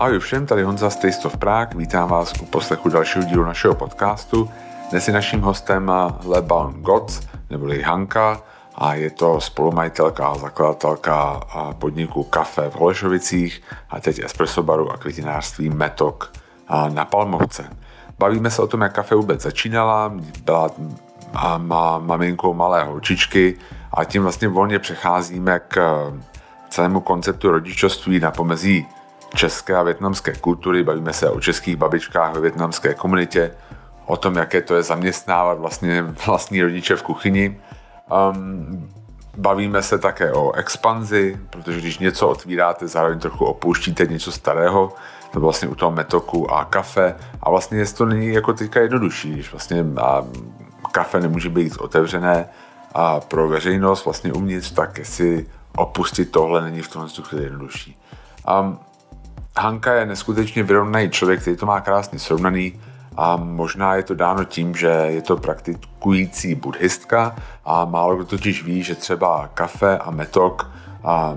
Ahoj všem, tady Honza z Taste of Prague, vítám vás u poslechu dalšího dílu našeho podcastu. Dnes je naším hostem Leban Gotz, neboli Hanka, a je to spolumajitelka a zakladatelka podniku Kafe v Holešovicích a teď espresso baru a květinářství Metok na Palmovce. Bavíme se o tom, jak kafe vůbec začínala, byla a má maminkou malé holčičky a tím vlastně volně přecházíme k celému konceptu rodičovství na pomezí české a větnamské kultury. Bavíme se o českých babičkách ve větnamské komunitě, o tom, jaké to je zaměstnávat vlastně vlastní rodiče v kuchyni. Um, bavíme se také o expanzi, protože když něco otvíráte, zároveň trochu opouštíte něco starého, to vlastně u toho metoku a kafe. A vlastně to není jako teďka jednodušší, když vlastně a kafe nemůže být otevřené a pro veřejnost vlastně uvnitř, tak si opustit tohle není v tomhle chvíli jednodušší. Um, Hanka je neskutečně vyrovnaný člověk, který to má krásně srovnaný a možná je to dáno tím, že je to praktikující buddhistka a málo kdo totiž ví, že třeba kafe a metok a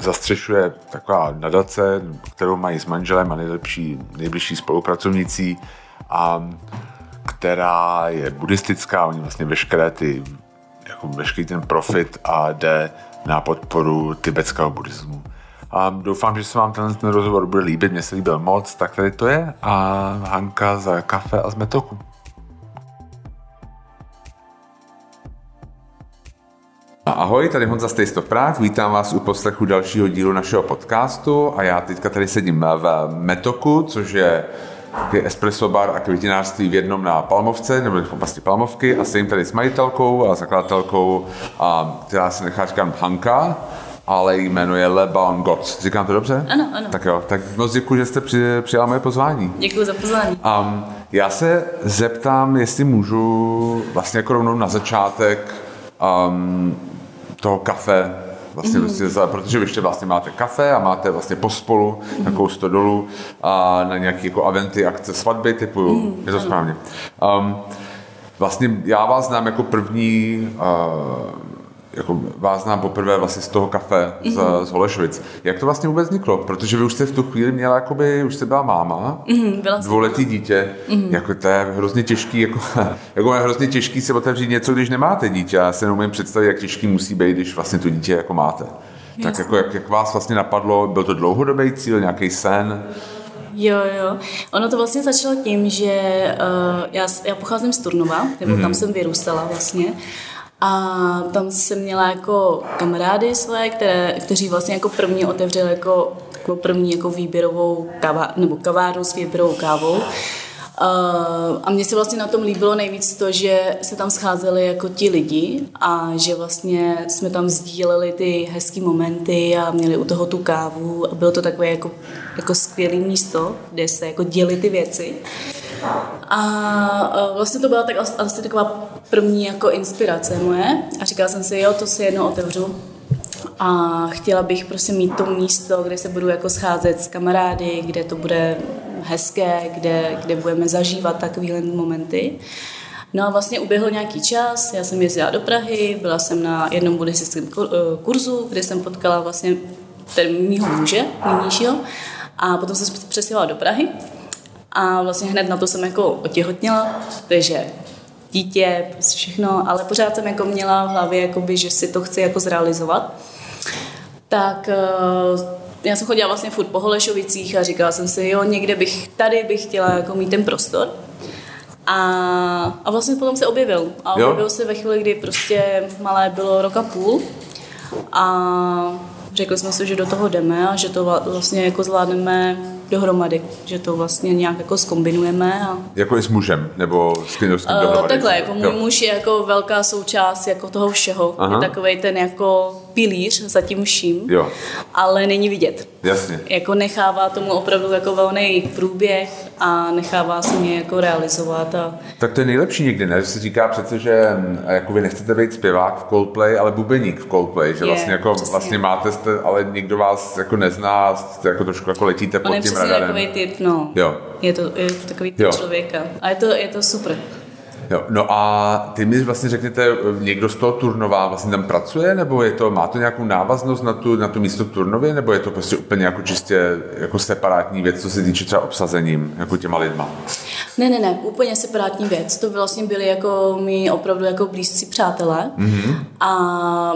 zastřešuje taková nadace, kterou mají s manželem a nejlepší, nejbližší spolupracovnicí a která je buddhistická, oni vlastně veškeré ty, jako veškerý ten profit a jde na podporu tibetského buddhismu. A doufám, že se vám ten, ten rozhovor bude líbit, mně se líbil moc, tak tady to je. A Hanka za kafe a z metoku. Ahoj, tady Honza of Prague, vítám vás u poslechu dalšího dílu našeho podcastu. A já teďka tady sedím v Metoku, což je espresso bar a květinářství v jednom na Palmovce, nebo v oblasti Palmovky. A sedím tady s majitelkou a zakladatelkou, a, která se nechá říkat Hanka ale jmenuje Lebaon Gots. Říkám to dobře? Ano, ano. Tak jo, tak moc děkuji, že jste při, přijala moje pozvání. Děkuji za pozvání. Um, já se zeptám, jestli můžu vlastně jako rovnou na začátek um, toho kafe, vlastně, mm. vlastně za, protože vy ještě vlastně máte kafe a máte vlastně pospolu mm. takovou stodolu a na nějaké jako aventy, akce, svatby typu, mm. je to správně. Um, vlastně já vás znám jako první uh, jako vás znám poprvé vlastně z toho kafe z, mm-hmm. z Holešovic. Jak to vlastně vůbec vzniklo? Protože vy už jste v tu chvíli měla, jakoby, už jste byla máma, mm-hmm, byla dvouletý dítě, mm-hmm. jako to je hrozně těžký, jako, jako je hrozně těžký se otevřít něco, když nemáte dítě. Já se neumím představit, jak těžký musí být, když vlastně to dítě jako máte. Jasně. Tak jako, jak, jak vás vlastně napadlo, byl to dlouhodobý cíl, nějaký sen? Jo, jo. Ono to vlastně začalo tím, že uh, já, já pocházím z Turnova, nebo mm-hmm. tam jsem vyrůstala vlastně. A tam jsem měla jako kamarády své, které, kteří vlastně jako první otevřeli jako, jako první jako výběrovou kava, nebo kavárnu s výběrovou kávou. Uh, a mně se vlastně na tom líbilo nejvíc to, že se tam scházeli jako ti lidi a že vlastně jsme tam sdíleli ty hezké momenty a měli u toho tu kávu a bylo to takové jako, jako skvělé místo, kde se jako děli ty věci. A vlastně to byla tak asi taková první jako inspirace moje. A říkala jsem si, jo, to si jedno otevřu. A chtěla bych prostě mít to místo, kde se budu jako scházet s kamarády, kde to bude hezké, kde, kde budeme zažívat takovéhle momenty. No a vlastně uběhl nějaký čas, já jsem jezdila do Prahy, byla jsem na jednom buddhistickém eh, kurzu, kde jsem potkala vlastně ten mýho muže, nynějšího, a potom jsem se do Prahy a vlastně hned na to jsem jako otěhotněla, takže dítě, prostě všechno, ale pořád jsem jako měla v hlavě, jakoby, že si to chci jako zrealizovat. Tak eh, já jsem chodila vlastně furt po Holešovicích a říkala jsem si, jo, někde bych, tady bych chtěla jako mít ten prostor. A, a vlastně potom se objevil. A jo? objevil se ve chvíli, kdy prostě malé bylo rok a půl. A řekli jsme si, že do toho jdeme a že to vlastně jako zvládneme dohromady, že to vlastně nějak jako skombinujeme. A... Jako i s mužem, nebo s kým, s kým dohromady? Uh, takhle, jako můj muž je jako velká součást jako toho všeho. Aha. Je takový ten jako pilíř za tím vším, jo. ale není vidět. Jasně. Jako nechává tomu opravdu jako velný průběh a nechává se mě jako realizovat. A... Tak to je nejlepší někdy, ne? Že se říká přece, že mm, jako vy nechcete být zpěvák v Coldplay, ale bubeník v Coldplay, že je, vlastně jako přesně. vlastně máte, jste, ale nikdo vás jako nezná, jste jako trošku jako letíte pod tím radarem. takový typ, no. Jo. Je to, je to takový typ jo. člověka. A je to, je to super. Jo, no a ty mi vlastně řekněte, někdo z toho Turnova vlastně tam pracuje, nebo je to, má to nějakou návaznost na tu, na tu místo Turnově, nebo je to prostě úplně jako čistě jako separátní věc, co se týče třeba obsazením, jako těma lidma? Ne, ne, ne, úplně separátní věc. To vlastně byli jako my opravdu jako blízcí přátelé mm-hmm. a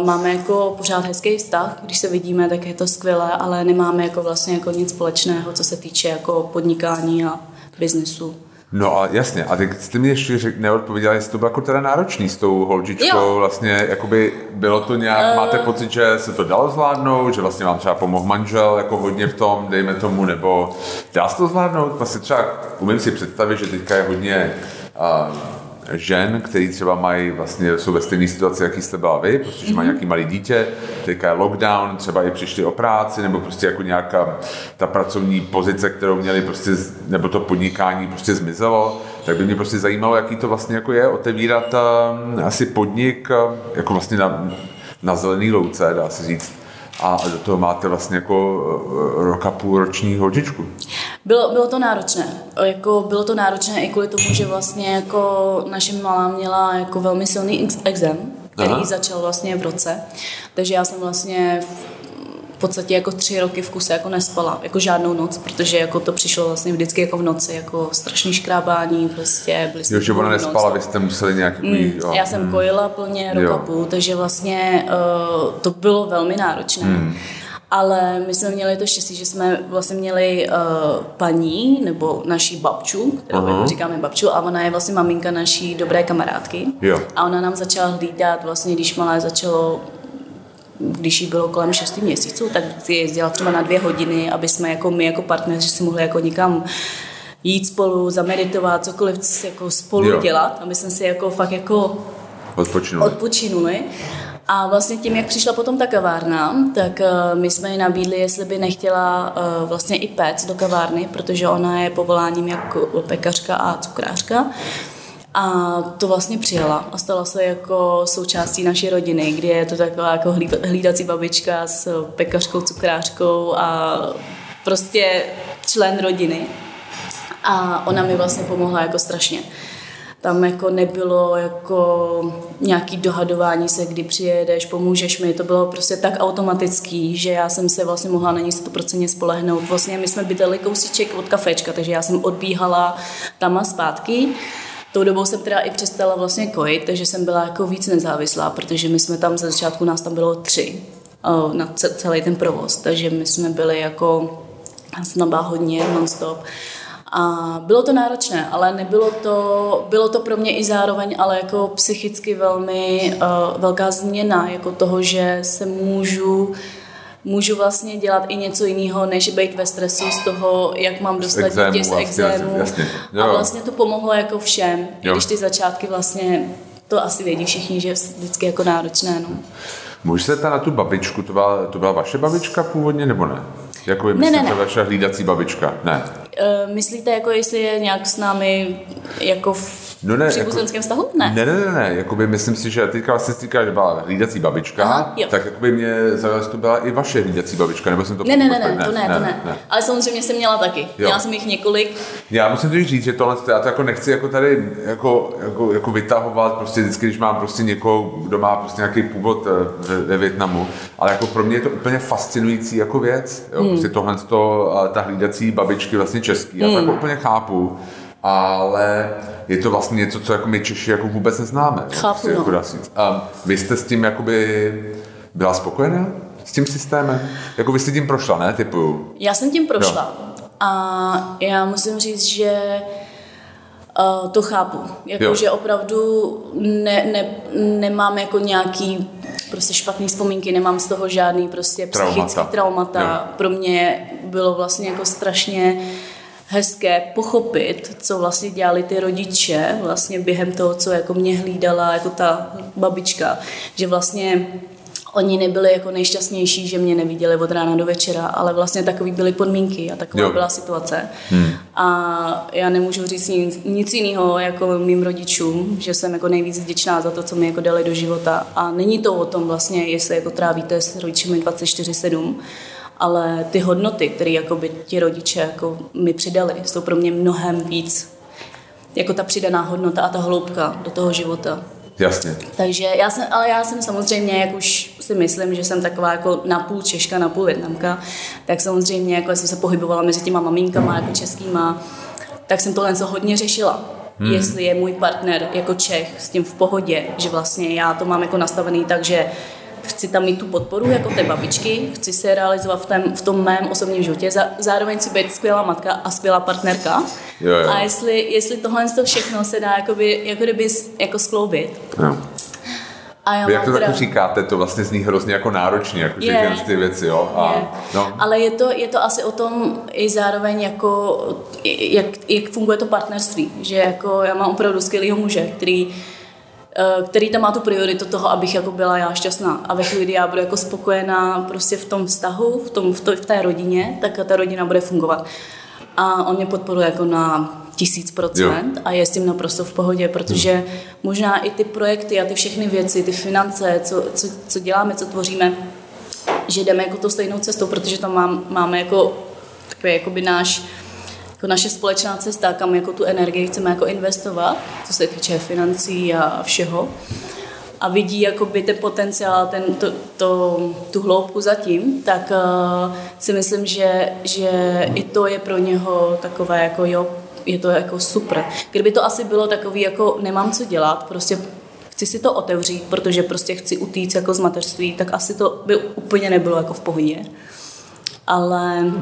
máme jako pořád hezký vztah, když se vidíme, tak je to skvělé, ale nemáme jako vlastně jako nic společného, co se týče jako podnikání a biznesu. No a jasně, a teď jste mi ještě řek, neodpověděla, jestli to bylo jako teda náročný s tou holčičkou, jo. vlastně jakoby bylo to nějak, uh... máte pocit, že se to dalo zvládnout, že vlastně vám třeba pomohl manžel jako hodně v tom, dejme tomu, nebo dá se to zvládnout? Vlastně třeba umím si představit, že teďka je hodně uh, žen, který třeba mají vlastně, jsou ve stejné situaci, jaký jste byla vy, prostě, že mají mhm. nějaký malý dítě, teďka je lockdown, třeba i přišli o práci, nebo prostě jako nějaká ta pracovní pozice, kterou měli prostě, nebo to podnikání prostě zmizelo, tak by mě prostě zajímalo, jaký to vlastně jako je otevírat um, asi podnik um, jako vlastně na, na zelený louce, dá se říct, a do toho máte vlastně jako eh, roka půl roční holčičku. Bylo, bylo to náročné. Jako bylo to náročné i kvůli tomu, že vlastně jako naše malá měla jako velmi silný exém, který Aha. začal vlastně v roce. Takže já jsem vlastně podstatě jako tři roky v kuse jako nespala, jako žádnou noc, protože jako to přišlo vlastně vždycky jako v noci, jako strašný škrábání, prostě byli. Jo, že ona nespala, noc. vy jste museli nějak... Mm, jo. Já jsem mm. kojila plně rok a půl, takže vlastně uh, to bylo velmi náročné. Mm. Ale my jsme měli to štěstí, že jsme vlastně měli uh, paní, nebo naší babču, kterou uh-huh. říkáme babču, a ona je vlastně maminka naší dobré kamarádky. Jo. A ona nám začala hlídat, vlastně když malé začalo když jí bylo kolem 6 měsíců, tak jezdila třeba na dvě hodiny, aby jsme jako my jako partneři si mohli jako někam jít spolu, zameditovat, cokoliv jako spolu jo. dělat, aby jsme si jako fakt jako odpočinuli. odpočinuli. A vlastně tím, jak přišla potom ta kavárna, tak uh, my jsme ji nabídli, jestli by nechtěla uh, vlastně i péct do kavárny, protože ona je povoláním jako pekařka a cukrářka. A to vlastně přijela a stala se jako součástí naší rodiny, kdy je to taková jako hlídací babička s pekařkou, cukrářkou a prostě člen rodiny. A ona mi vlastně pomohla jako strašně. Tam jako nebylo jako nějaký dohadování se, kdy přijedeš, pomůžeš mi. To bylo prostě tak automatický, že já jsem se vlastně mohla na ní 100% spolehnout. Vlastně my jsme bydleli kousíček od kafečka, takže já jsem odbíhala tam a zpátky. Tou dobou jsem teda i přestala vlastně kojit, takže jsem byla jako víc nezávislá, protože my jsme tam ze začátku, nás tam bylo tři na celý ten provoz, takže my jsme byli jako snabá hodně non-stop. A bylo to náročné, ale nebylo to, bylo to pro mě i zároveň, ale jako psychicky velmi uh, velká změna, jako toho, že se můžu můžu vlastně dělat i něco jiného, než být ve stresu z toho, jak mám dostat exému, dítě z vlastně, exému. Jasně, A vlastně to pomohlo jako všem, jo. když ty začátky vlastně, to asi vědí všichni, že je vždycky jako náročné. No. Můžu se na tu babičku, to byla, to byla vaše babička původně nebo ne? Jako je, myslíte, ne, ne, vaše hlídací babička? Ne. Uh, myslíte, jako jestli je nějak s námi jako v No ne, příbuzenském jako, vztahu? Ne. Ne, ne, ne, ne, jakoby myslím si, že teďka vlastně říká, že byla hlídací babička, Aha, tak jakoby mě zaujalo, to byla i vaše hlídací babička, nebo jsem to ne, ne, ne, ne, to ne, ne, to ne. ne. Ale samozřejmě jsem měla taky. Jo. Měla jsem jich několik. Já musím to říct, že tohle, já to jako nechci jako tady jako, jako, jako vytahovat, prostě vždycky, když mám prostě někoho, kdo má prostě nějaký původ eh, ve, ve Větnamu, ale jako pro mě je to úplně fascinující jako věc, jo, hmm. prostě tohle, to, ta hlídací babičky vlastně český, já to hmm. jako úplně chápu, ale je to vlastně něco, co jako my Češi jako vůbec neznáme. Chápu, no. jako um, vy jste s tím jakoby byla spokojená? S tím systémem? Jako vy jste tím prošla, ne? Typu... Já jsem tím prošla. Jo. A já musím říct, že uh, to chápu. Jako, že opravdu ne, ne, nemám jako nějaký prostě špatný vzpomínky, nemám z toho žádný prostě psychický traumata. traumata. Pro mě bylo vlastně jako strašně uh, hezké pochopit, co vlastně dělali ty rodiče vlastně během toho, co jako mě hlídala jako ta babička, že vlastně oni nebyli jako nejšťastnější, že mě neviděli od rána do večera, ale vlastně takový byly podmínky a taková jo. byla situace. Hmm. A já nemůžu říct nic, nic jiného jako mým rodičům, že jsem jako nejvíc vděčná za to, co mi jako dali do života. A není to o tom vlastně, jestli jako trávíte s rodiči 24-7, ale ty hodnoty, které jako by ti rodiče jako mi přidali, jsou pro mě mnohem víc jako ta přidaná hodnota a ta hloubka do toho života. Jasně. Takže já jsem, ale já jsem samozřejmě, jak už si myslím, že jsem taková jako napůl Češka, napůl Větnamka, tak samozřejmě jako jsem se pohybovala mezi těma maminkama jako českýma, tak jsem tohle co hodně řešila. Hmm. Jestli je můj partner jako Čech s tím v pohodě, že vlastně já to mám jako nastavený tak, že chci tam mít tu podporu jako té babičky, chci se realizovat v, tém, v tom mém osobním životě, zároveň si být skvělá matka a skvělá partnerka. Jo, jo. A jestli, jestli tohle to všechno se dá jakoby, jako kdyby jako skloubit. Jo. A já Vy jak to teda... taky říkáte, to vlastně zní hrozně jako náročně, jako všechny Je. ty věci, jo. A, Je. no, Ale je to, je to asi o tom i zároveň jako, jak, jak funguje to partnerství, že jako já mám opravdu skvělého muže, který který tam má tu prioritu toho, abych jako byla já šťastná. A ve chvíli, kdy já budu jako spokojená prostě v tom vztahu, v, tom, v, to, v té rodině, tak ta rodina bude fungovat. A on mě podporuje jako na tisíc procent a je s tím naprosto v pohodě, protože možná i ty projekty a ty všechny věci, ty finance, co, co, co děláme, co tvoříme, že jdeme jako tou stejnou cestou, protože tam mám, máme jako takový jakoby náš jako naše společná cesta, kam jako tu energii chceme jako investovat, co se týče financí a všeho. A vidí jakoby ten potenciál, ten, to, to, tu hloubku zatím, tak uh, si myslím, že, že i to je pro něho takové jako jo, je to jako super. Kdyby to asi bylo takový jako nemám co dělat, prostě chci si to otevřít, protože prostě chci utíct jako z mateřství, tak asi to by úplně nebylo jako v pohodě. Ale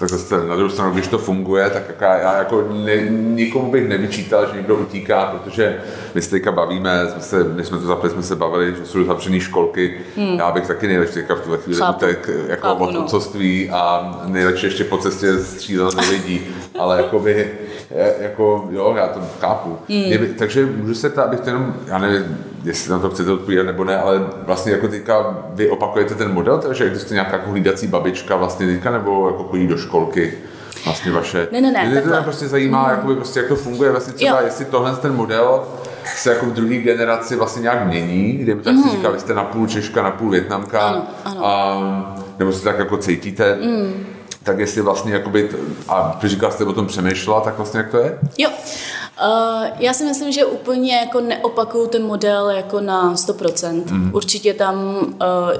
tak zase na druhou stranu, když to funguje, tak jaká, já jako ne, nikomu bych nevyčítal, že někdo utíká, protože my se teďka bavíme, jsme se, když jsme to zapli, jsme se bavili, že jsou zavřený školky, hmm. já bych taky nejradši teďka v tuhle chvíli utek jako Chápu, od no. otcovství a nejradši ještě po cestě střílet do lidí, ale jakoby, je- jako jo, já to chápu. Hmm. Mm. takže můžu se ptát, abych to jenom, já nevím, jestli na to chcete odpovídat nebo ne, ale vlastně jako teďka vy opakujete ten model, takže existuje nějaká jako hlídací babička vlastně teďka, nebo jako chodí do školky vlastně vaše. Ne, ne, ne, Mě to prostě zajímá, mm. jakoby prostě, jak to funguje, vlastně třeba, Jo. jestli tohle ten model se jako v druhé generaci vlastně nějak mění, kdy mi tak si říká, vy jste na půl Češka, na půl Větnamka, Ano, ano. A, nebo si tak jako cítíte, mm. tak jestli vlastně jakoby, a říkala jste o tom přemýšlela, tak vlastně jak to je? Jo. Uh, já si myslím, že úplně jako neopakuju ten model jako na 100%. Mm. Určitě tam uh,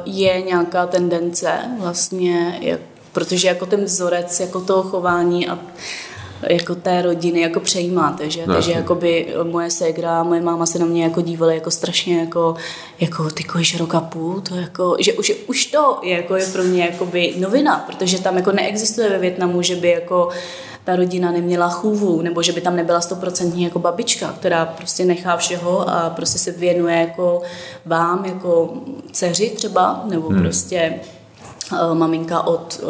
je nějaká tendence vlastně, jak, protože jako ten vzorec jako toho chování a jako té rodiny jako přejímáte, že? No, Takže jakoby moje ségra, moje máma se na mě jako dívaly jako strašně jako, jako ty kojíš rok a půl, to jako, že už, už to je, jako, je pro mě jakoby novina, protože tam jako neexistuje ve Větnamu, že by jako ta rodina neměla chůvu, nebo že by tam nebyla stoprocentní jako babička, která prostě nechá všeho a prostě se věnuje jako vám, jako dceři třeba, nebo hmm. prostě eh, maminka od, eh,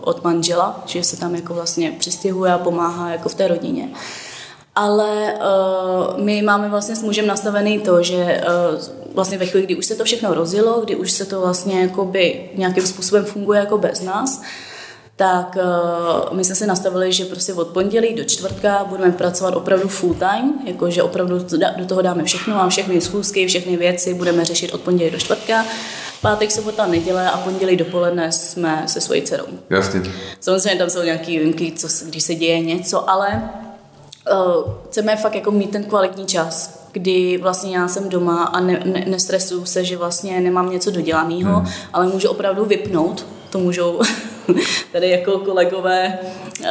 od manžela, že se tam jako vlastně přistěhuje a pomáhá jako v té rodině. Ale uh, my máme vlastně s mužem nastavený to, že uh, vlastně ve chvíli, kdy už se to všechno rozjelo, kdy už se to vlastně jakoby nějakým způsobem funguje jako bez nás, tak uh, my jsme si nastavili, že prostě od pondělí do čtvrtka budeme pracovat opravdu full time, jakože opravdu do toho dáme všechno a všechny schůzky, všechny věci budeme řešit od pondělí do čtvrtka. Pátek, sobota, neděle a pondělí dopoledne jsme se svojí dcerou. Jasně. Samozřejmě tam jsou nějaké výjimky, co, když se děje něco, ale uh, chceme fakt jako mít ten kvalitní čas, kdy vlastně já jsem doma a ne, ne, nestresuju se, že vlastně nemám něco dodělaného, hmm. ale můžu opravdu vypnout, to můžou tady jako kolegové uh,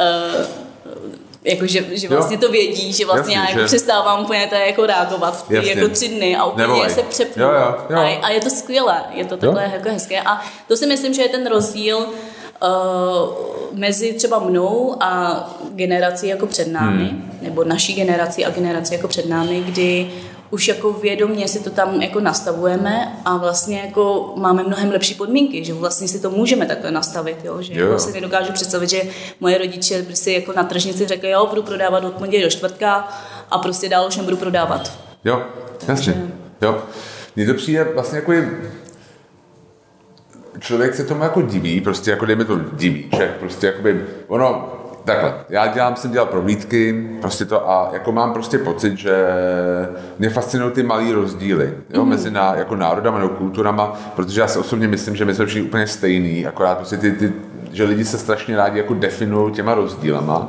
jakože že Jo. vlastně to vědí, že vlastně Jasně, já jako že- přestávám úplně tady jako reagovat v ty Jasně. jako tři dny a úplně Nevolej. se přepnu. Jo, jo, jo. A, a je to skvělé, je to takhle Jo. jako hezké a to si myslím, že je ten rozdíl uh, mezi třeba mnou a generací jako před námi, hmm. nebo naší generací a generací jako před námi, kdy už jako vědomě si to tam jako nastavujeme a vlastně jako máme mnohem lepší podmínky, že vlastně si to můžeme takhle nastavit, jo? že Jo, jako si nedokážu představit, že moje rodiče by si jako na tržnici řekli, jo, budu prodávat od pondělí do čtvrtka a prostě dál už nebudu prodávat. Jo, jasně. Jo. Mně to přijde vlastně jako je, člověk se tomu jako diví, prostě jako dejme to diví, že prostě jakoby, ono, takhle, já dělám, jsem dělal prohlídky, prostě to a jako mám prostě pocit, že mě fascinují ty malý rozdíly, jo, mm. mezi ná, jako národama nebo kulturama, protože já si osobně myslím, že my jsme všichni úplně stejný, akorát prostě ty, ty, že lidi se strašně rádi jako definují těma rozdílama,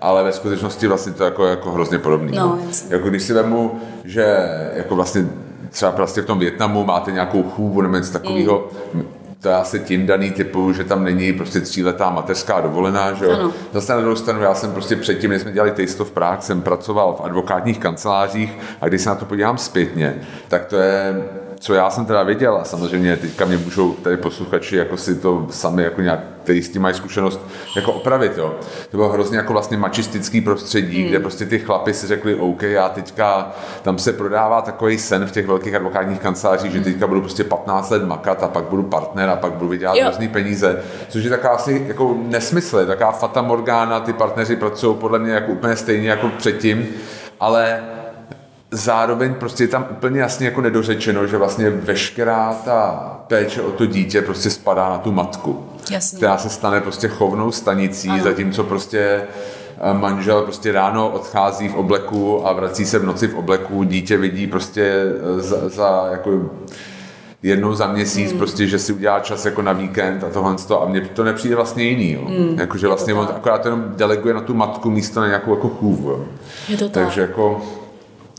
ale ve skutečnosti vlastně to jako, jako hrozně podobný. No, jako když si vemu, že jako vlastně třeba prostě v tom Větnamu máte nějakou chůvu nebo něco takového, mm to je asi tím daný typu, že tam není prostě tříletá mateřská dovolená, že jo. Ano. Zase na druhou stranu, já jsem prostě předtím, než jsme dělali Taste of Prague, jsem pracoval v advokátních kancelářích a když se na to podívám zpětně, tak to je co já jsem teda věděl, a samozřejmě teďka mě můžou tady posluchači jako si to sami jako nějak, který s tím mají zkušenost, jako opravit, jo. To bylo hrozně jako vlastně mačistický prostředí, hmm. kde prostě ty chlapy si řekli, OK, já teďka, tam se prodává takový sen v těch velkých advokátních kancelářích, že teďka budu prostě 15 let makat a pak budu partner a pak budu vydělat různé peníze, což je taková asi jako nesmysl, taková fata morgana, ty partneři pracují podle mě jako úplně stejně jako předtím, ale zároveň prostě je tam úplně jasně jako nedořečeno, že vlastně veškerá ta péče o to dítě prostě spadá na tu matku. Jasně. Která se stane prostě chovnou stanicí, ano. zatímco prostě eh, manžel prostě ráno odchází v obleku a vrací se v noci v obleku, dítě vidí prostě eh, za, za jako jednou za měsíc, hmm. prostě, že si udělá čas jako na víkend a tohle a mně to nepřijde vlastně jiný, jo. Hmm. Jako, že vlastně on akorát jenom deleguje na tu matku místo na nějakou jako chůvu, jo. Je to tak. Takže jako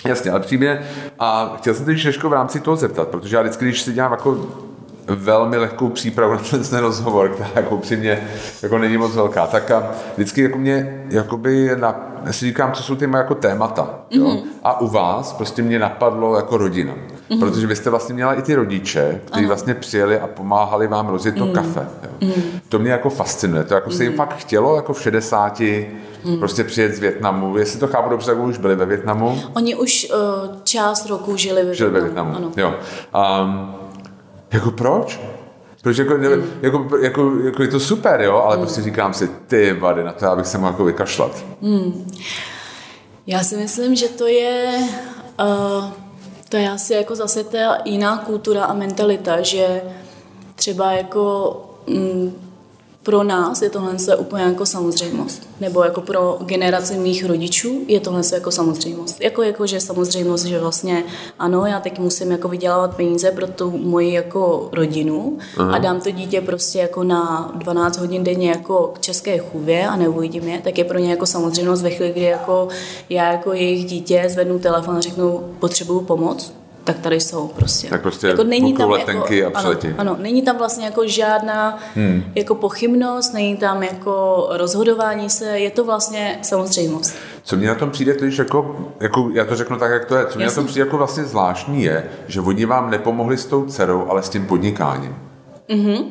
Jasně, ale přímě, a chtěl jsem teď Šeško v rámci toho zeptat, protože já vždycky, když si dělám jako velmi lehkou přípravu na ten rozhovor, která jako upřímně jako není moc velká, tak a vždycky jako mě, jakoby na, já si říkám, co jsou ty jako témata. Jo? Mm-hmm. A u vás prostě mě napadlo jako rodina. Mm-hmm. Protože vy jste vlastně měla i ty rodiče, kteří vlastně přijeli a pomáhali vám rozjet to mm-hmm. kafe. Jo? Mm-hmm. To mě jako fascinuje. To jako mm-hmm. se jim fakt chtělo jako v 60 hmm. prostě přijet z Větnamu. Jestli to chápu dobře, tak už byli ve Větnamu. Oni už uh, část roku žili ve žili Větnamu. Ve Větnamu. Ano. Jo. Um, jako proč? Protože jako, hmm. jako, jako, jako, je to super, jo, ale hmm. prostě říkám si, ty vady, na to já bych se mohl jako vykašlat. Hmm. Já si myslím, že to je, uh, to je asi jako zase ta jiná kultura a mentalita, že třeba jako um, pro nás je tohle se úplně jako samozřejmost. Nebo jako pro generaci mých rodičů je tohle se jako samozřejmost. Jako, jako že samozřejmost, že vlastně ano, já teď musím jako vydělávat peníze pro tu moji jako rodinu Aha. a dám to dítě prostě jako na 12 hodin denně jako k české chůvě a neuvidím je, tak je pro ně jako samozřejmost ve chvíli, kdy jako já jako jejich dítě zvednu telefon a řeknu, potřebuju pomoc, tak tady jsou prostě. Tak prostě jako není tam jako, a ano, ano, není tam vlastně jako žádná hmm. jako pochybnost, není tam jako rozhodování se, je to vlastně samozřejmost. Co mě na tom přijde, to jako, jako, já to řeknu tak, jak to je, co mě Jasně. na tom přijde jako vlastně zvláštní je, že oni vám nepomohli s tou dcerou, ale s tím podnikáním. Mm-hmm.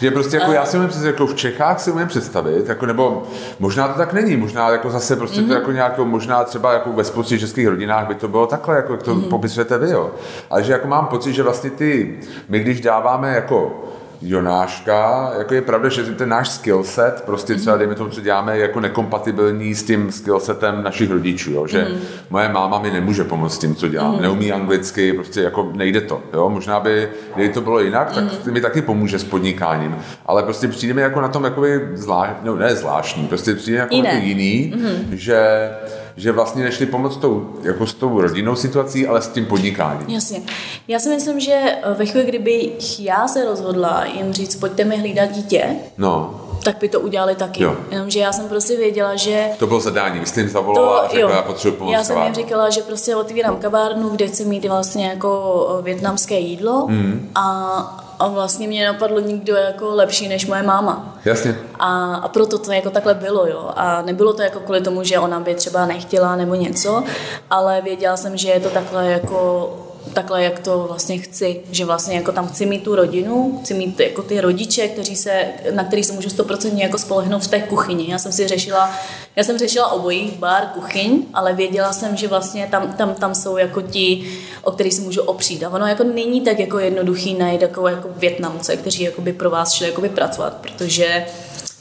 Že prostě jako já si umím představit, jako v Čechách si umím představit, jako nebo možná to tak není, možná jako zase prostě mm-hmm. to mhm. jako nějakou, možná třeba jako ve spoustě českých rodinách by to bylo takhle, jako jak to mm-hmm. popisujete vy, jo. Ale že jako mám pocit, že vlastně ty, my když dáváme jako Jonáška, jako je pravda, že ten náš skillset, prostě třeba dejme tomu, co děláme, je jako nekompatibilní s tím skillsetem našich rodičů, jo? že mm. moje máma mi nemůže pomoct s tím, co dělám, mm. neumí anglicky, prostě jako nejde to, jo? možná by, kdyby to bylo jinak, tak mm. mi taky pomůže s podnikáním, ale prostě přijde mi jako na tom jakoby zvláštní, no ne zvláštní, prostě přijde jako, jako jiný, mm. že že vlastně nešli pomoct tou, jako s tou rodinnou situací, ale s tím podnikáním. Jasně. Já si myslím, že eh, ve chvíli, kdyby já se rozhodla jim říct, pojďte mi hlídat dítě, no tak by to udělali taky. Jo. Jenomže já jsem prostě věděla, že... To bylo zadání, vy jste jim zavolala to, a řekla, já potřebuji pomoct Já jsem jim říkala, že prostě otvírám kavárnu, kde chci mít vlastně jako eh, větnamské jídlo mm. a a vlastně mě napadlo nikdo jako lepší než moje máma. Jasně. A, a proto to jako takhle bylo, jo. A nebylo to jako kvůli tomu, že ona by třeba nechtěla nebo něco, ale věděla jsem, že je to takhle jako takhle, jak to vlastně chci, že vlastně jako tam chci mít tu rodinu, chci mít jako ty rodiče, kteří se, na který se můžu stoprocentně jako spolehnout v té kuchyni. Já jsem si řešila, já jsem řešila obojí, bar, kuchyň, ale věděla jsem, že vlastně tam, tam, tam jsou jako ti, o kterých se můžu opřít. A ono jako není tak jako jednoduchý najít jako, jako Větnamce, kteří jako by pro vás šli jako by pracovat, protože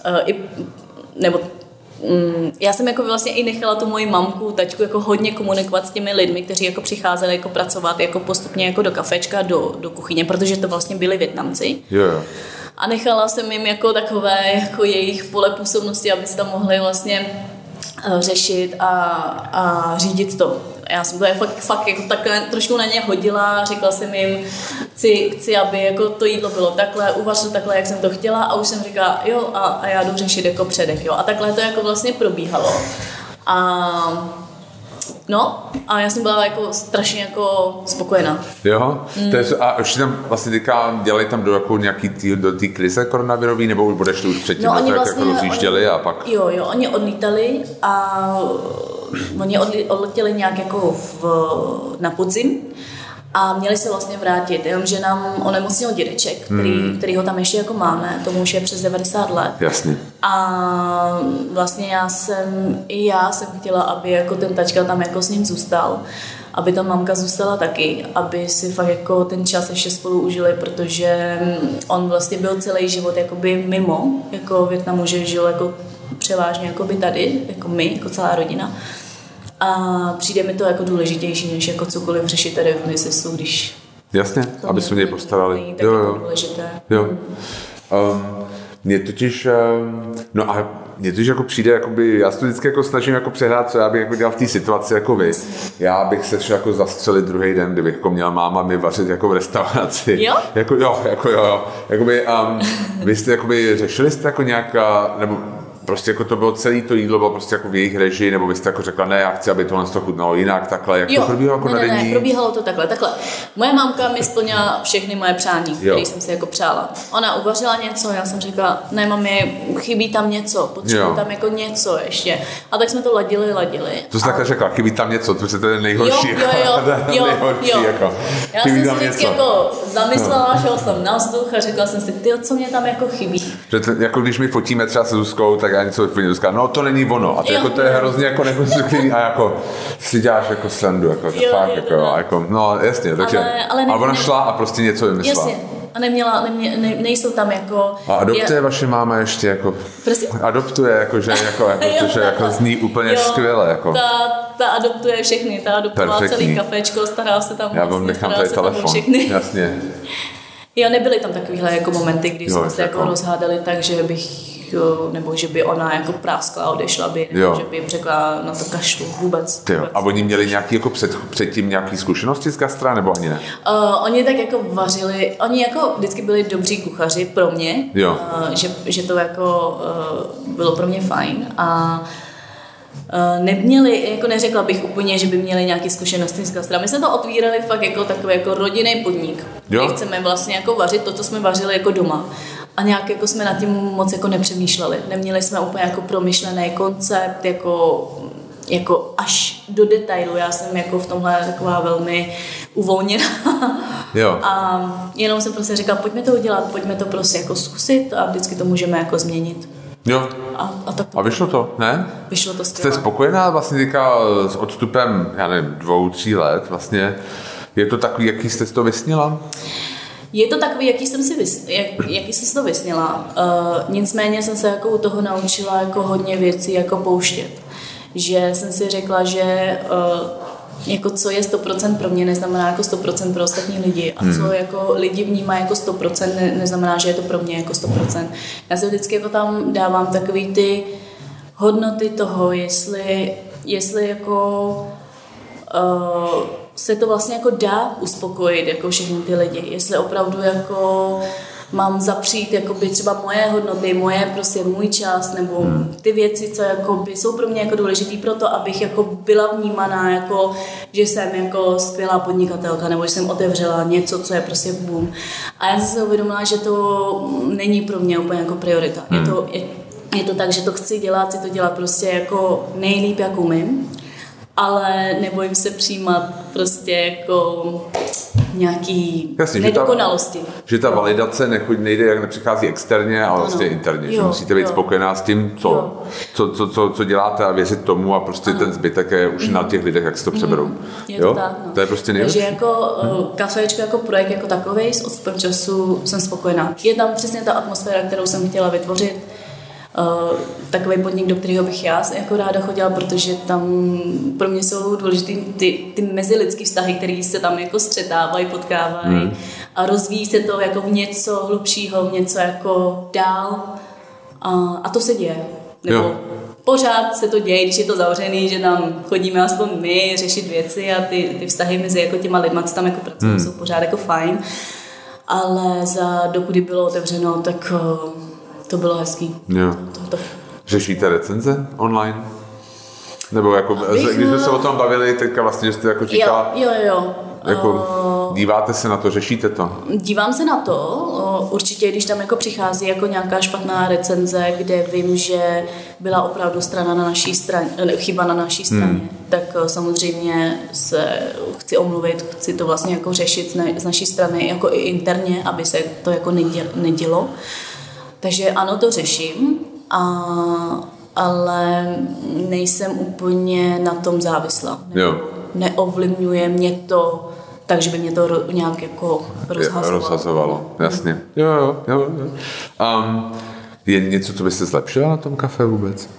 uh, i, nebo Mm, já jsem jako vlastně i nechala tu moji mamku, tačku jako hodně komunikovat s těmi lidmi, kteří jako přicházeli jako pracovat jako postupně jako do kafečka, do, do kuchyně, protože to vlastně byli Větnamci. Yeah. A nechala jsem jim jako takové jako jejich pole působnosti, aby se tam mohli vlastně eh, řešit a, a řídit to. Já jsem to fakt, fakt jako takhle trošku na ně hodila, řekla jsem jim, chci, chci, aby jako to jídlo bylo takhle, uvař to takhle, jak jsem to chtěla a už jsem říkala, jo, a, a já jdu řešit jako předek, jo. A takhle to jako vlastně probíhalo. A No, a já jsem byla jako strašně jako spokojená. Jo, mm. to je, a už tam vlastně teďka dělají tam do jako nějaký tý, do té krize koronavirový, nebo budeš tu už předtím, no, oni to, vlastně, jak jako rozjížděli oni, a pak... Jo, jo, oni odlítali a oni odletěli nějak jako v, na podzim a měli se vlastně vrátit, jenomže nám onemocnil dědeček, který, hmm. který ho tam ještě jako máme, tomu už je přes 90 let. Jasně. A vlastně já jsem, i já jsem chtěla, aby jako ten tačka tam jako s ním zůstal, aby ta mamka zůstala taky, aby si fakt jako ten čas ještě spolu užili, protože on vlastně byl celý život jakoby mimo, jako Větnamu, že žil jako převážně jakoby tady, jako my, jako celá rodina. A přijde mi to jako důležitější, než jako cokoliv řešit tady v Misisu, když... Jasně, aby se mě postarali. Tak jo, jo. Jako důležité. Jo. Um, mě totiž, um, no a mě totiž jako přijde, jakoby, já se to vždycky jako snažím jako přehrát, co já bych jako dělal v té situaci jako vy. Já bych se šel jako zastřelit druhý den, kdybych jako měla máma mi vařit jako v restauraci. Jo? Jako jo, jako jo, jo. Jakoby, um, vy jste jakoby, řešili jste jako nějaká, nebo prostě jako to bylo celé to jídlo bylo prostě jako v jejich režii, nebo byste jako řekla, ne, já chci, aby tohle to chutnalo jinak, takhle, jak jo, to probíhalo jako ne, na ne, ne, probíhalo to takhle, takhle. Moje mámka mi splnila všechny moje přání, které jsem si jako přála. Ona uvařila něco, já jsem řekla, ne, mami, chybí tam něco, potřebuji tam jako něco ještě. A tak jsme to ladili, ladili. To jsi a... takhle řekla, chybí tam něco, to je nejhorší. Jo, jo, jo, jo, nejhorší, jo. Jako. Já chybí jsem si vždycky něco. jako zamyslela, šel jsem na vzduch a řekla jsem si, ty, co mě tam jako chybí. Že to, jako když my fotíme třeba s Zuzkou, tak já něco Zuzka, no to není ono. A to, jo, jako, to je hrozně jako nekonstruktivní a jako si děláš jako srandu, jako to jo, fakt, jako, a jako, no jasně, takže, ale, ale, ne, ona šla a prostě něco vymyslela. Jasně. A neměla, nemě, ne, nejsou tam jako... A adoptuje je, vaše máma ještě jako... Prostě, adoptuje, jako, že, jako, jako, jo, že jako zní úplně jo, skvěle. Jako. Ta, ta adoptuje všechny, ta adoptovala celý kafečko, stará se tam Já vám nechám tady telefon, jasně. Jo, nebyly tam takovéhle jako momenty, kdy jo, jsme se jako, jako rozhádali tak, že bych nebo že by ona jako práskla a odešla by, nebo že by jim řekla na to kašlu vůbec. Jo. A oni měli nějaký jako před, předtím nějaký zkušenosti z gastra, nebo ani ne? Uh, oni tak jako vařili, oni jako vždycky byli dobří kuchaři pro mě, jo. Uh, že, že to jako uh, bylo pro mě fajn a neměli, jako neřekla bych úplně, že by měli nějaké zkušenosti z gastra. My jsme to otvírali fakt jako takový jako rodinný podnik, jo. kde chceme vlastně jako vařit to, co jsme vařili jako doma a nějak jako jsme nad tím moc jako nepřemýšleli. Neměli jsme úplně jako promyšlený koncept, jako jako až do detailu. Já jsem jako v tomhle taková velmi uvolněná. Jo. A jenom jsem prostě říkala, pojďme to udělat, pojďme to prostě jako zkusit a vždycky to můžeme jako změnit. Jo. A, a, tak to a vyšlo to, ne? Vyšlo to skvěle. Jste spokojená vlastně teďka s odstupem, já nevím, dvou, tří let vlastně? Je to takový, jaký jste si to vysnila? Je to takový, jaký jsem si vys, jak, jaký jsem si to vysněla. Uh, nicméně jsem se jako u toho naučila jako hodně věcí jako pouštět. Že jsem si řekla, že uh, jako co je 100% pro mě, neznamená jako 100% pro ostatní lidi. A co hmm. jako lidi vnímají jako 100%, ne, neznamená, že je to pro mě jako 100%. Já se vždycky jako tam dávám takový ty hodnoty toho, jestli, jestli jako uh, se to vlastně jako dá uspokojit jako všechny ty lidi. Jestli opravdu jako mám zapřít jakoby třeba moje hodnoty, moje prostě můj čas nebo hmm. ty věci, co jakoby jsou pro mě jako důležité pro to, abych jako byla vnímaná jako, že jsem jako skvělá podnikatelka nebo že jsem otevřela něco, co je prostě boom. A já jsem si uvědomila, že to není pro mě úplně jako priorita. Je to, je, je to tak, že to chci dělat, chci to dělat prostě jako nejlíp, jak umím ale nebojím se přijímat prostě jako nějaký Jasně, nedokonalosti. Že ta, že ta validace nechoď, nejde, jak nepřichází externě, ale ano. vlastně interně. Jo, že musíte být jo. spokojená s tím, co, co, co, co, co, děláte a věřit tomu a prostě ano. ten zbytek je už mm. na těch lidech, jak si to přeberou. Mm. Je to jo? tak, no. To je prostě nejlepší. Takže jako hmm. kafečko, jako projekt jako takový s odstupem času jsem spokojená. Je tam přesně ta atmosféra, kterou jsem chtěla vytvořit uh, takový podnik, do kterého bych já jako ráda chodila, protože tam pro mě jsou důležité ty, ty mezilidské vztahy, které se tam jako střetávají, potkávají hmm. a rozvíjí se to jako v něco hlubšího, v něco jako dál a, a to se děje. Nebo jo. pořád se to děje, když je to zavřený, že tam chodíme aspoň my řešit věci a ty, ty vztahy mezi jako těma lidma, co tam jako pracují, hmm. jsou pořád jako fajn. ale za dobu, kdy bylo otevřeno, tak uh, to bylo hezký. Jo. To, to, to. Řešíte recenze online? Nebo jako, Abych, když jsme se eh, o tom bavili, teďka vlastně jste jako říkala, Jo, jo, jo. jako, díváte se na to, řešíte to? Dívám se na to, o, určitě, když tam jako přichází jako nějaká špatná recenze, kde vím, že byla opravdu strana na naší straně, ne, chyba na naší straně, hmm. tak samozřejmě se chci omluvit, chci to vlastně jako řešit z, naší strany jako i interně, aby se to jako neděl, nedělo. Takže ano, to řeším, a, ale nejsem úplně na tom závislá. Jo. Neovlivňuje mě to takže by mě to ro, nějak jako rozhazovalo. Rozhazovalo, jasně. Jo, jo, jo. jo. Um, je něco, co byste zlepšila na tom kafe vůbec?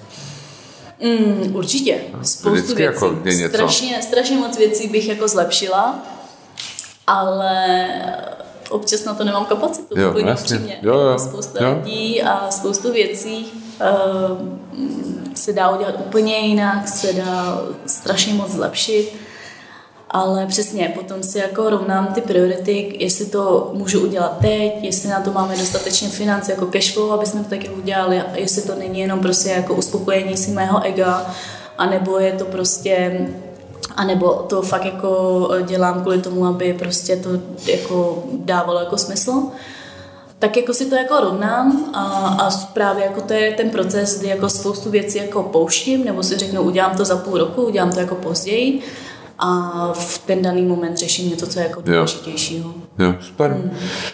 Mm, určitě. Spoustu Vždycky věcí. jako je něco. Strašně, strašně moc věcí bych jako zlepšila, ale občas na to nemám kapacitu. Jo, úplně jasně. Jo, jo, Spousta jo. lidí a spoustu věcí uh, se dá udělat úplně jinak, se dá strašně moc zlepšit. Ale přesně, potom si jako rovnám ty priority, jestli to můžu udělat teď, jestli na to máme dostatečně finance jako cashflow, aby jsme to taky udělali, jestli to není jenom prostě jako uspokojení si mého ega, anebo je to prostě a nebo to fakt jako dělám kvůli tomu, aby prostě to jako dávalo jako smysl. Tak jako si to jako rovnám a, a právě jako to je ten proces, kdy jako spoustu věcí jako pouštím, nebo si řeknu, udělám to za půl roku, udělám to jako později a v ten daný moment řeším něco, co je jako důležitějšího. Jo, super. Hmm.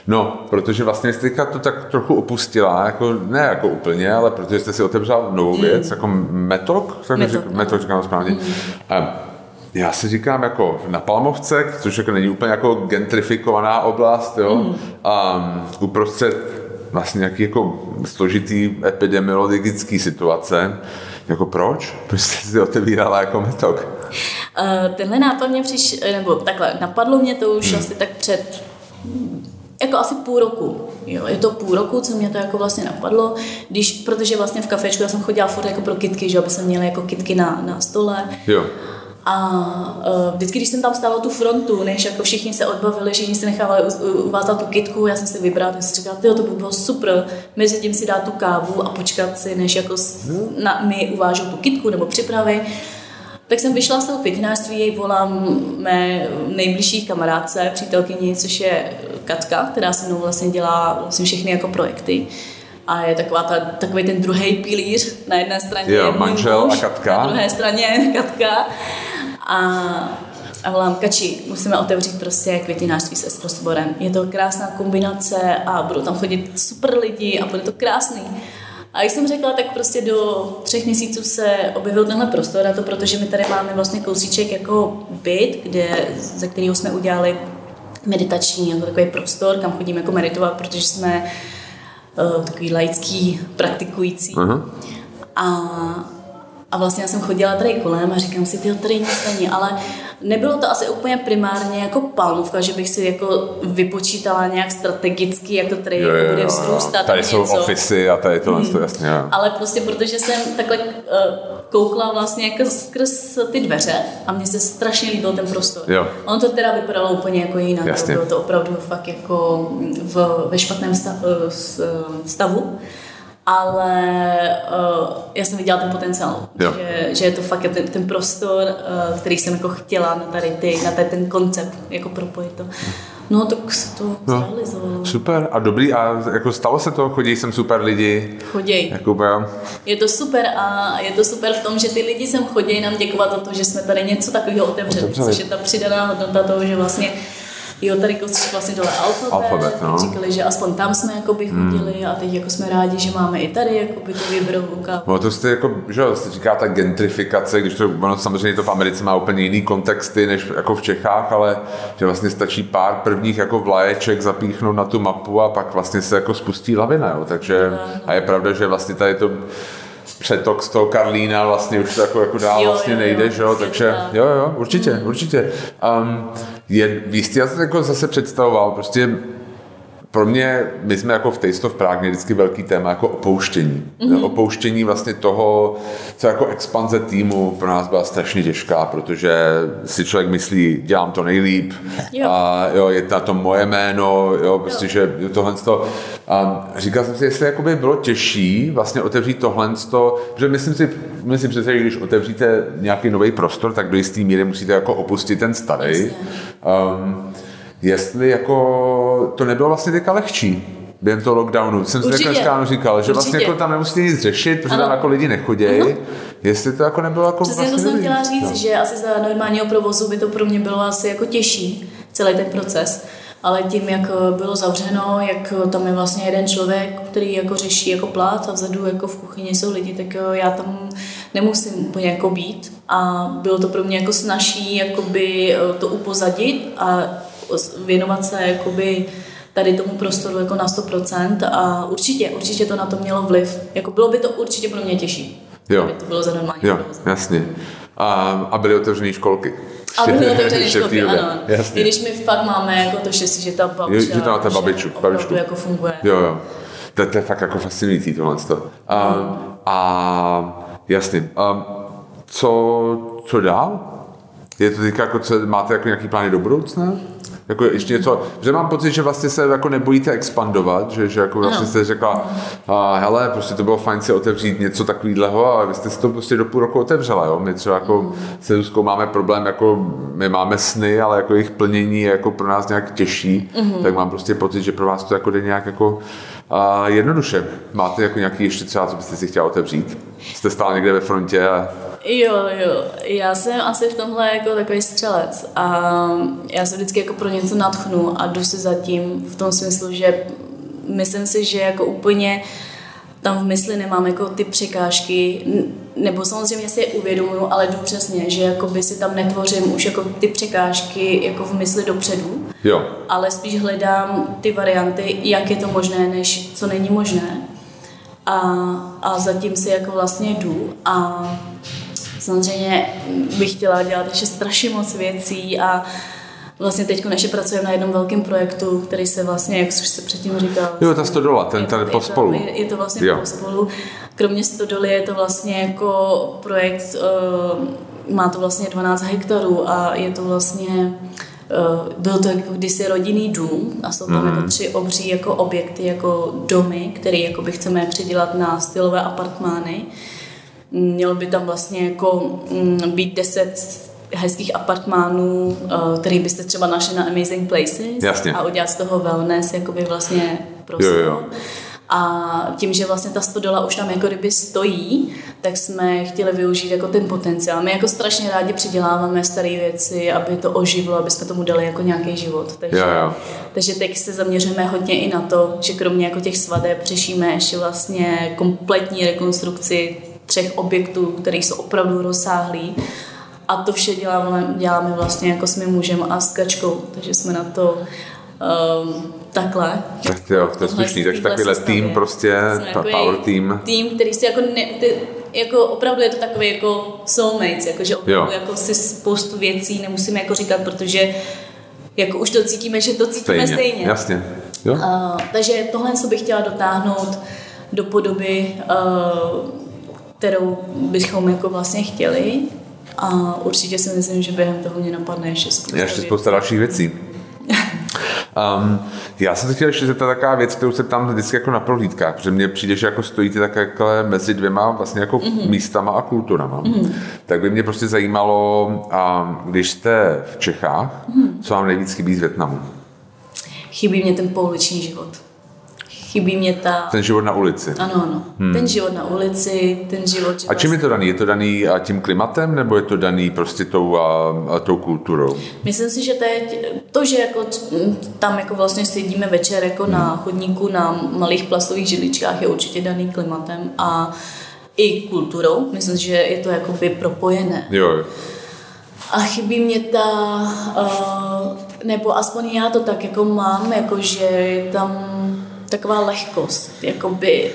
No, protože vlastně jste to tak trochu opustila, jako, ne jako úplně, ale protože jste si otevřela novou věc, hmm. jako metok, tak Metok, řík, metok říkám správně. Hmm. A já si říkám jako na Palmovce, což jako není úplně jako gentrifikovaná oblast, jo, hmm. a uprostřed vlastně nějaký jako složitý epidemiologický situace, jako proč? Proč jste si otevírala jako metok? Uh, tenhle nápad mě přišel, nebo takhle, napadlo mě to už hmm. asi tak před jako asi půl roku. Jo, je to půl roku, co mě to jako vlastně napadlo, když, protože vlastně v kafečku já jsem chodila furt jako pro kitky, že aby jsem měla jako kitky na, na stole. Jo. A uh, vždycky, když jsem tam stála tu frontu, než jako všichni se odbavili, všichni si nechávali uvázat tu kitku, já jsem si vybrala, tak jsem říkala, to by bylo super, mezi tím si dát tu kávu a počkat si, než jako s, na, mi uvážou tu kitku nebo připravy. Tak jsem vyšla z toho květinářství, volám mé nejbližší kamarádce, přítelkyni, což je Katka, která se mnou vlastně dělá vlastně všechny jako projekty. A je taková ta, takový ten druhý pilíř. Na jedné straně Jo, manžel muž, a Katka. Na druhé straně je Katka. A, a volám, Kači, musíme otevřít prostě květinářství s Esprosporem. Je to krásná kombinace a budou tam chodit super lidi a bude to krásný. A jak jsem řekla, tak prostě do třech měsíců se objevil tenhle prostor a to protože my tady máme vlastně kousíček jako byt, kde, ze kterého jsme udělali meditační jako takový prostor, kam chodíme jako meditovat, protože jsme uh, takový laický praktikující. Uh-huh. A, a vlastně já jsem chodila tady kolem a říkám si, ty tady nic není, ale nebylo to asi úplně primárně jako palmovka, že bych si jako vypočítala nějak strategicky, jak to tady Jo, jako bude jo. vzrůstat. Tady nebo jsou něco. ofisy a tady tohle, to jasně, jo. Ale prostě protože jsem takhle uh, koukla vlastně jako skrz ty dveře a mně se strašně líbil ten prostor. Jo. Ono to teda vypadalo úplně jako jinak. Jasně. Bylo to opravdu fakt jako v, ve špatném stavu, stavu. Ale uh, já jsem viděla ten potenciál, Jo. že, že je to fakt ten, ten prostor, uh, který jsem jako chtěla na tady ty, na tady ten koncept, jako propojit to. No, tak se to No. zrealizovalo. Super a dobrý a jako stalo se to, chodí sem super lidi, Choděj. jako Je to super a je to super v tom, že ty lidi sem chodí nám děkovat za to, že jsme tady něco takového otevřeli, Otevřeli. což je ta přidaná hodnota toho, že vlastně Jo, tady kousíček vlastně dole alfabet, Alfabet, no. říkali, že aspoň tam jsme jakoby chodili a teď jako jsme rádi, že máme i tady jakoby tu výběrovou kávu. No to jste jako, že jo, se říká ta gentrifikace, když to, ono samozřejmě to v Americe má úplně jiný kontexty než jako v Čechách, ale že vlastně stačí pár prvních jako vlaječek zapíchnout na tu mapu a pak vlastně se jako spustí lavina, jo, takže a je pravda, že vlastně tady to přetok z toho Karlína vlastně už to jako, jako dál Jo, vlastně nejde, jo, že jo, to takže tak. jo, jo, určitě, určitě. Um, je, jste, já jsem jako zase představoval, prostě pro mě, my jsme jako v Taste of Prague měli vždycky velký téma jako opouštění. Mm-hmm. Opouštění vlastně toho, co jako expanze týmu pro nás byla strašně těžká, protože si člověk myslí, dělám to nejlíp jo. a jo, je na to moje jméno, jo, prostě, jo. že tohle to. A říkal jsem si, jestli jakoby bylo těžší vlastně otevřít tohle, protože myslím si, myslím si, že když otevříte nějaký nový prostor, tak do jisté míry musíte jako opustit ten starý. Um, jestli jako to nebylo vlastně teďka lehčí během toho lockdownu. Jsem si takhle říkal, říkal, že vlastně jako tam nemusíte nic řešit, protože ano. tam jako lidi nechodějí. Jestli to jako nebylo jako Přesně vlastně to jsem chtěla říct, no. že asi za normálního provozu by to pro mě bylo asi jako těžší, celý ten proces. Ale tím, jak bylo zavřeno, jak tam je vlastně jeden člověk, který jako řeší jako plát a vzadu jako v kuchyni jsou lidi, tak já tam nemusím úplně jako být. A bylo to pro mě jako snažší jakoby to upozadit a věnovat se jakoby tady tomu prostoru jako na 100% a určitě, určitě to na to mělo vliv. Jako bylo by to určitě pro mě těžší. Jo. Aby to bylo za normální Jo, jasně. A, a byly otevřené školky. A byly otevřené školky, ano. Jasně. I když my fakt máme jako to štěstí, že ta babička, že ta babičku, babičku. jako funguje. Jo, jo. To, to je fakt jako fascinující tohle. A, a jasně. A, co, co dál? Je to teďka jako, co, máte jako nějaký plány do budoucna? Jako ještě něco, že mám pocit, že vlastně se jako nebojíte expandovat, že, že jako vlastně jste řekla, a hele, prostě to bylo fajn si otevřít něco takového, ale vy jste si to prostě do půl roku otevřela, jo. My třeba jako se Zuzkou máme problém, jako my máme sny, ale jako jejich plnění je jako pro nás nějak těžší, mm. tak mám prostě pocit, že pro vás to jako jde nějak jako a jednoduše. Máte jako nějaký ještě třeba, co byste si chtěla otevřít? Jste stále někde ve frontě a Jo, jo. Já jsem asi v tomhle jako takový střelec a já se vždycky jako pro něco natchnu a jdu si zatím v tom smyslu, že myslím si, že jako úplně tam v mysli nemám jako ty překážky, nebo samozřejmě si je uvědomuju, ale jdu přesně, že jako by si tam netvořím už jako ty překážky jako v mysli dopředu, jo. ale spíš hledám ty varianty, jak je to možné, než co není možné. A, a zatím si jako vlastně jdu a Samozřejmě bych chtěla dělat ještě strašně moc věcí a Vlastně teď ještě pracujeme na jednom velkém projektu, který se vlastně, jak už se předtím říkal... Jo, ta stodola, ten tady pospolu. Je, je to vlastně jo. pospolu. Kromě stodoly je to vlastně jako projekt, uh, má to vlastně 12 hektarů a je to vlastně uh, byl to jako kdysi rodinný dům a jsou tam mm. jako tři obří jako objekty, jako domy, které jako by chceme předělat na stylové apartmány. Mělo by tam vlastně jako mm, být deset hezkých apartmánů, eh, který byste třeba našli na Amazing Places Jasně. a udělat z toho wellness jakoby vlastně prostor. Jo, jo. A tím, že vlastně ta stodola už tam jako kdyby stojí, tak jsme chtěli využít jako ten potenciál. My jako strašně rádi přiděláváme staré věci, aby to oživlo, aby jsme tomu dali jako nějaký život. Takže, jo, jo. takže teď se zaměříme hodně i na to, že kromě jako těch svadeb řešíme ještě vlastně kompletní rekonstrukci třech objektů, které jsou opravdu rozsáhlý. A to vše děláme, děláme vlastně jako s mým mužem a s Kačkou, takže jsme na to um, takhle. Tak jo, to je slušný, takže takovýhle tým prostě, ta power team. Tým, který si jako, ne, ty, jako opravdu je to takový jako soulmates, jako že opravdu jo. jako si spoustu věcí nemusíme jako říkat, protože jako už to cítíme, že to cítíme stejně. stejně. Jasně. Jo. Uh, takže tohle co bych chtěla dotáhnout do podoby uh, kterou bychom jako vlastně chtěli a určitě si myslím, že během toho mě napadne ještě spousta, ještě spousta dalších věcí. Um, já jsem se chtěl ještě zeptat taková věc, kterou se tam vždycky jako na prohlídkách, protože mně přijde, že jako stojíte tak jako mezi dvěma vlastně jako mm-hmm. místama a kulturama. Mm-hmm. Tak by mě prostě zajímalo, um, když jste v Čechách, mm-hmm. co vám nejvíc chybí z Větnamu? Chybí mě ten pouliční život chybí mě ta... Ten život na ulici. Ano, ano. Hmm. Ten život na ulici, ten život... A čím je to daný? Je to daný tím klimatem, nebo je to daný prostě tou, a, a tou kulturou? Myslím si, že teď to, že jako tam jako vlastně sedíme večer jako hmm. na chodníku na malých plastových židličkách je určitě daný klimatem a i kulturou. Myslím, že je to jakoby propojené. Jo. A chybí mě ta, uh, nebo aspoň já to tak jako mám, jako že tam taková lehkost, jakoby,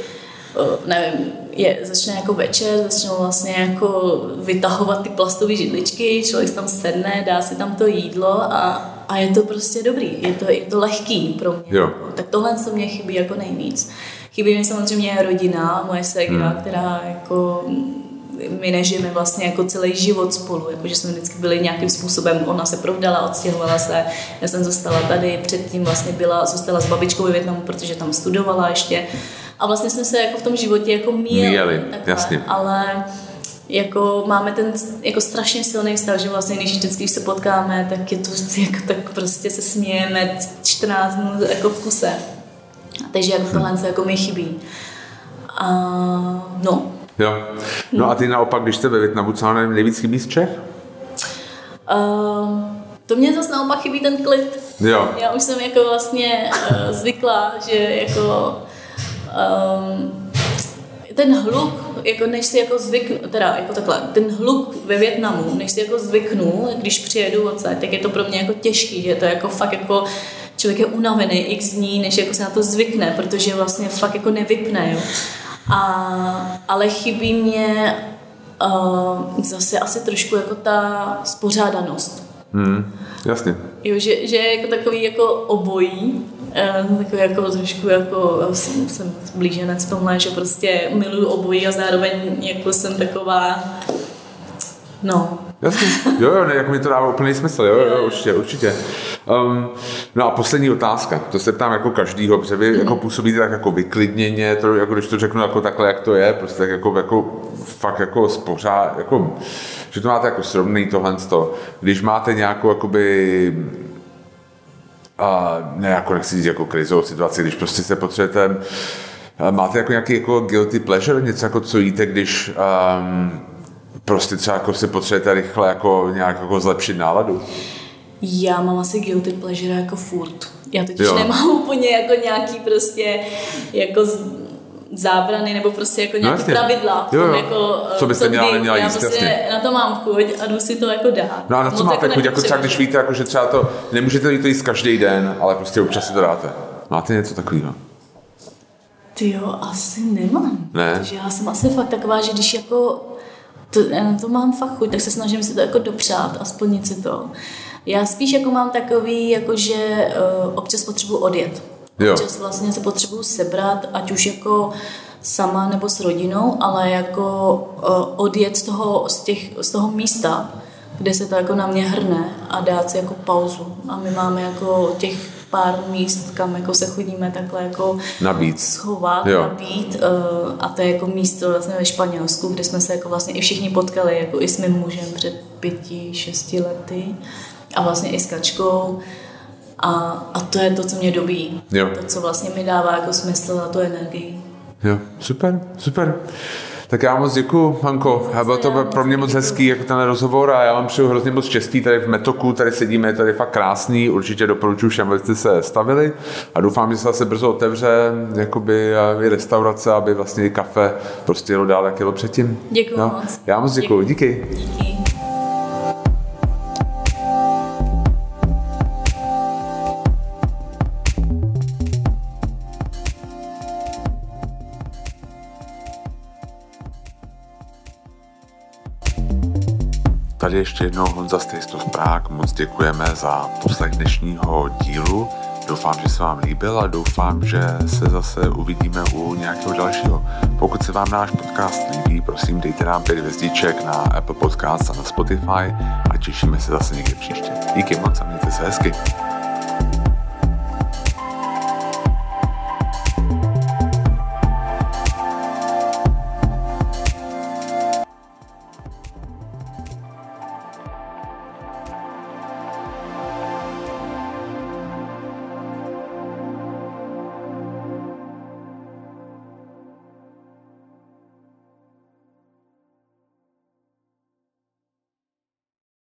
nevím, je, začne jako večer, začnou vlastně jako vytahovat ty plastové židličky, člověk tam sedne, dá si tam to jídlo a, a je to prostě dobrý, je to, je to lehký pro mě. Jo. Tak tohle se mě chybí jako nejvíc. Chybí mi samozřejmě rodina, moje segra, hmm. která jako my nežijeme vlastně jako celý život spolu, jakože jsme vždycky byli nějakým způsobem, ona se provdala, odstěhovala se, já jsem zůstala tady, předtím vlastně byla, zůstala s babičkou ve Větnamu, protože tam studovala ještě a vlastně jsme se jako v tom životě jako míjeli, míjeli jasně. ale jako máme ten jako strašně silný vztah, že vlastně když vždycky se potkáme, tak je to jako, tak prostě se smějeme 14 dnů jako v kuse. Takže jako tohle se jako mi chybí. A, no. Jo. No a ty naopak, když jste ve Větnamu, co nejvíc chybí z Čech? Uh, to mě zase naopak chybí ten klid. Jo. Já už jsem jako vlastně uh, zvykla, že jako um, ten hluk, jako než si jako zvyknu, teda jako takhle, ten hluk ve Větnamu, než si jako zvyknu, když přijedu odsaď, tak je to pro mě jako těžký, že je to jako fakt jako člověk je unavený x dní, než jako se na to zvykne, protože vlastně fakt jako nevypne, jo. A, ale chybí mě uh, zase asi trošku jako ta spořádanost. Hmm, jasně. Jo, že, že je jako takový jako obojí, uh, takový jako trošku jako, jsem, jsem blíženec tomhle, že prostě miluju obojí a zároveň jako jsem taková, no, Jasně, jo, jo, ne, jak mi to dává úplný smysl, jo, jo, určitě, určitě. Um, no a poslední otázka, to se ptám jako každýho, protože vy jako působíte tak jako vyklidněně, to, jako když to řeknu jako takhle, jak to je, prostě tak jako, jako fakt jako spořád, jako, že to máte jako srovný tohle to. Když máte nějakou jakoby a ne, jako nechci říct jako krizovou situaci, když prostě se potřebujete, máte jako nějaký jako guilty pleasure, něco jako co jíte, když um, prostě třeba jako si potřebujete rychle jako nějak jako zlepšit náladu? Já mám asi guilty pleasure jako furt. Já totiž jo. nemám úplně jako nějaký prostě jako zábrany nebo prostě jako nějaké no, pravidla. Jo, jo. Jako, co byste měla, neměla jíst, prostě jasně. na to mám chuť a jdu si to jako dát. No a na co máte jako chuť? Jako třeba když víte, jako, že třeba to, nemůžete to jíst každý den, ale prostě občas si to dáte. Máte něco takového? Ty jo, asi nemám. Ne? Takže já jsem asi fakt taková, že když jako to, já na to mám fakt chuť, tak se snažím si to jako dopřát a splnit si to. Já spíš jako mám takový, jako že uh, občas potřebuji odjet. Jo. Občas vlastně se potřebuji sebrat, ať už jako sama nebo s rodinou, ale jako uh, odjet z toho, z, těch, z toho místa, kde se to jako na mě hrne a dát si jako pauzu. A my máme jako těch pár míst, kam jako se chodíme takhle jako nabít. schovat, jo. nabít. Uh, a to je jako místo vlastně ve Španělsku, kde jsme se jako vlastně i všichni potkali, jako i s mým mužem před pěti, šesti lety a vlastně i s Kačkou. A, a to je to, co mě dobí. Jo. To, co vlastně mi dává jako smysl a tu energii. Jo, super, super. Tak já moc děkuji, Hanko. A bylo to pro mě moc hezký, jako ten rozhovor a já vám přeju hrozně moc štěstí tady v Metoku, tady sedíme, je tady fakt krásný, určitě doporučuji všem, abyste se stavili a doufám, že se zase brzo otevře jakoby i restaurace, aby vlastně i kafe prostě jelo dál, jak jelo předtím. Děkuji no. moc. Já moc děkuji, díky. díky. Ještě jednou Honza of Prague, moc děkujeme za poslech dnešního dílu. Doufám, že se vám líbil a doufám, že se zase uvidíme u nějakého dalšího. Pokud se vám náš podcast líbí, prosím dejte nám pět hvězdiček na Apple Podcast a na Spotify a těšíme se zase někdy příště. Díky moc a mějte se hezky.